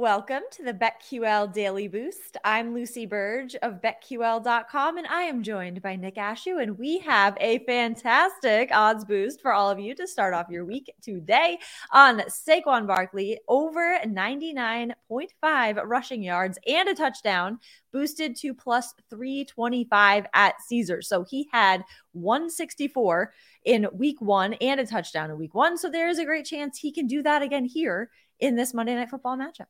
Welcome to the BetQL Daily Boost. I'm Lucy Burdge of BetQL.com, and I am joined by Nick Ashew, and we have a fantastic odds boost for all of you to start off your week today on Saquon Barkley over 99.5 rushing yards and a touchdown, boosted to plus 325 at Caesars. So he had 164 in week one and a touchdown in week one. So there is a great chance he can do that again here in this Monday Night Football matchup.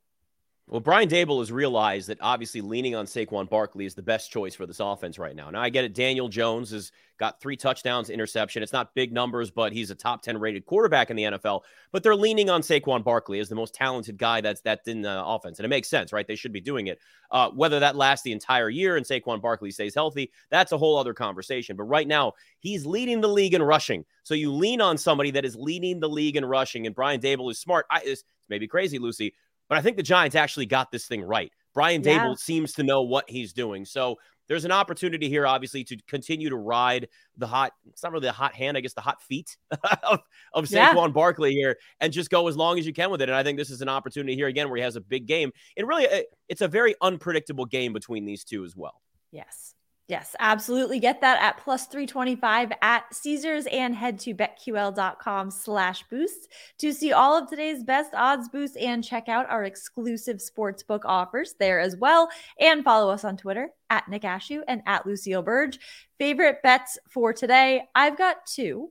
Well, Brian Daboll has realized that obviously leaning on Saquon Barkley is the best choice for this offense right now. Now, I get it. Daniel Jones has got three touchdowns, interception. It's not big numbers, but he's a top 10 rated quarterback in the NFL. But they're leaning on Saquon Barkley as the most talented guy that's, that's in the offense. And it makes sense, right? They should be doing it. Uh, whether that lasts the entire year and Saquon Barkley stays healthy, that's a whole other conversation. But right now, he's leading the league in rushing. So you lean on somebody that is leading the league in rushing. And Brian Daboll is smart. I, maybe crazy, Lucy, but I think the Giants actually got this thing right. Brian yeah. Daboll seems to know what he's doing. So there's an opportunity here, obviously, to continue to ride the hot, it's not really the hot hand, I guess the hot feet of, of Saquon yeah. Barkley here and just go as long as you can with it. And I think this is an opportunity here again where he has a big game. And really, it's a very unpredictable game between these two as well. Yes. Yes, absolutely. Get that at plus 325 at Caesars and head to betql.com slash boost to see all of today's best odds boosts and check out our exclusive sportsbook offers there as well. And follow us on Twitter at Nick Ashew and at Lucille Burdge. Favorite bets for today? I've got two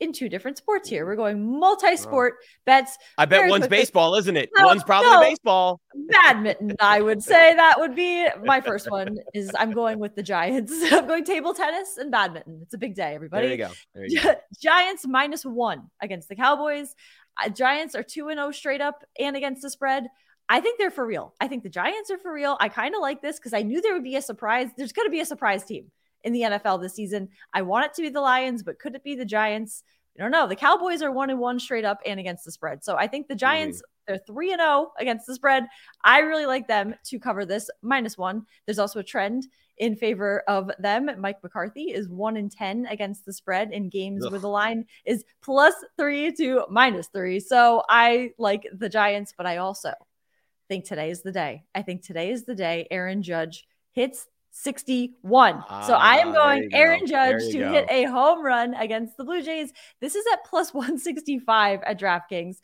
in two different sports here. We're going multi-sport oh. bets. I bet one's quickly. baseball, isn't it? No, one's probably no. baseball. Badminton, I would say that would be my first one. Is I'm going with the Giants. I'm going table tennis and badminton. It's a big day, everybody. There you go. There you go. Giants minus one against the Cowboys. Uh, Giants are two and zero oh straight up and against the spread. I think they're for real. I think the Giants are for real. I kind of like this because I knew there would be a surprise. There's going to be a surprise team in the NFL this season. I want it to be the Lions, but could it be the Giants? I don't know. The Cowboys are one and one straight up and against the spread. So I think the Giants, mm-hmm. they're three and zero oh against the spread. I really like them to cover this minus one. There's also a trend in favor of them. Mike McCarthy is one in 10 against the spread in games Ugh. where the line is plus three to minus three. So I like the Giants, but I also think today is the day. I think today is the day Aaron Judge hits 61. Ah, so I am going Aaron Judge to go. hit a home run against the Blue Jays. This is at plus 165 at DraftKings.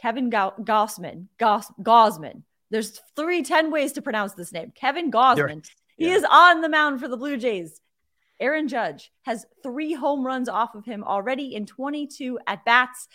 Kevin Go- Gossman, Goss- Gausman. There's three, 10 ways to pronounce this name. Kevin Gausman. Yeah. He is on the mound for the Blue Jays. Aaron Judge has three home runs off of him already in 22 at bats.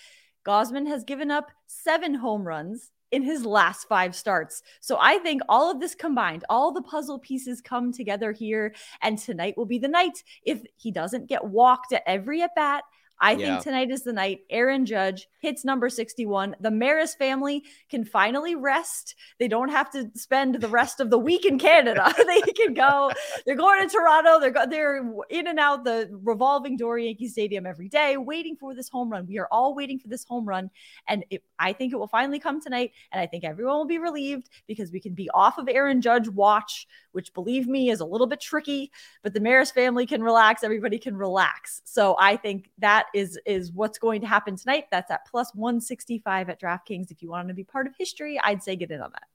Gausman has given up seven home runs in his last five starts. So I think all of this combined, all the puzzle pieces come together here. And tonight will be the night if he doesn't get walked at every at bat I yeah. think tonight is the night Aaron Judge hits number 61. The Maris family can finally rest. They don't have to spend the rest of the week in Canada. they can go. They're going to Toronto. They're go, they're in and out the revolving door Yankee Stadium every day, waiting for this home run. We are all waiting for this home run, and it, I think it will finally come tonight. And I think everyone will be relieved because we can be off of Aaron Judge watch, which believe me is a little bit tricky. But the Maris family can relax. Everybody can relax. So I think that is is what's going to happen tonight. That's at plus 165 at DraftKings. If you want to be part of history, I'd say get in on that.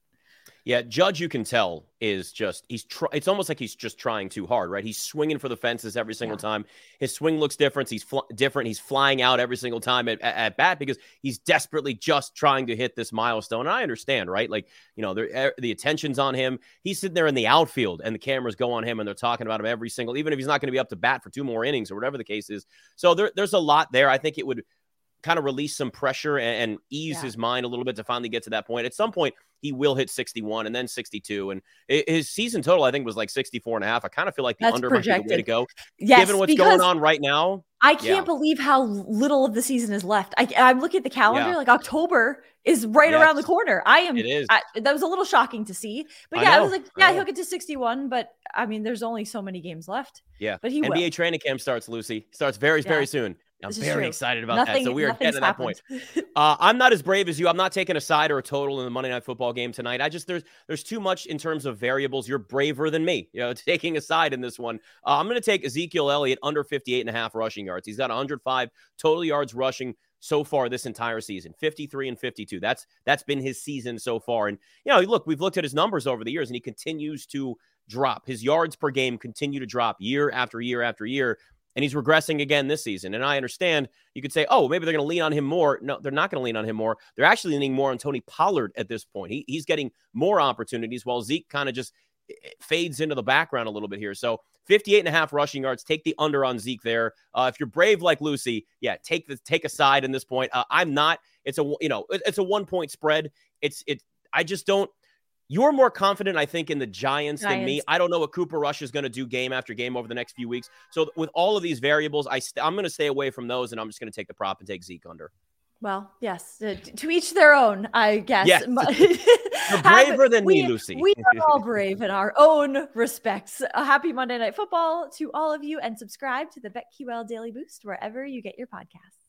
Yeah, Judge, you can tell is just he's. It's almost like he's just trying too hard, right? He's swinging for the fences every single yeah. time. His swing looks different. He's fl- different. He's flying out every single time at, at, at, bat because he's desperately just trying to hit this milestone. And I understand, right? Like you know, er, the attention's on him. He's sitting there in the outfield, and the cameras go on him, and they're talking about him every single, even if he's not going to be up to bat for two more innings or whatever the case is. So there, there's a lot there. I think it would kind of release some pressure and, and ease yeah. his mind a little bit to finally get to that point. At some point, he will hit 61 and then 62. And his season total, I think, was like 64 and a half. I kind of feel like the That's under projected. might be the way to go. Yes, Given what's going on right now, I can't Yeah. believe how little of the season is left. I, I'm looking at the calendar, Yeah. like October is right around the corner. I am. it is. I, that was a little shocking to see, but yeah, I know, was like, yeah, he'll get to 61, but I mean, there's only so many games left. Yeah. but he will. NBA training camp starts, Lucy. Starts very, Yeah. very soon. I'm very true. excited about Nothing. that. So we are getting to that point. Uh, I'm not as brave as you. I'm not taking a side or a total in the Monday Night Football game tonight. I just there's there's too much in terms of variables. You're braver than me. You know, taking a side in this one. Uh, I'm going to take Ezekiel Elliott under 58 and a half rushing yards. He's got 105 total yards rushing so far this entire season 53 and 52 that's that's been his season so far and you know look we've looked at his numbers over the years and he continues to drop his yards per game continue to drop year after year after year and he's regressing again this season and i understand you could say, oh, maybe they're going to lean on him more. No, they're not going to lean on him more. They're actually leaning more on Tony Pollard at this point. He, he's getting more opportunities while Zeke kind of just eh, fades into the background a little bit here. So 58 and a half rushing yards. Take the under on Zeke there. Uh, if you're brave like Lucy, yeah, take the take a side in this point. Uh, I'm not. It's a you know it's a one point spread. It's it. I just don't. You're more confident, I think, in the Giants, than me. I don't know what Cooper Rush is going to do game after game over the next few weeks. So with all of these variables, I st- I'm going to stay away from those, and I'm just going to take the prop and take Zeke under. Well, yes, uh, to each their own, I guess. Yes. You're braver than me, Lucy. We are all brave in our own respects. A happy Monday Night Football to all of you, and subscribe to the BetQL Daily Boost wherever you get your podcasts.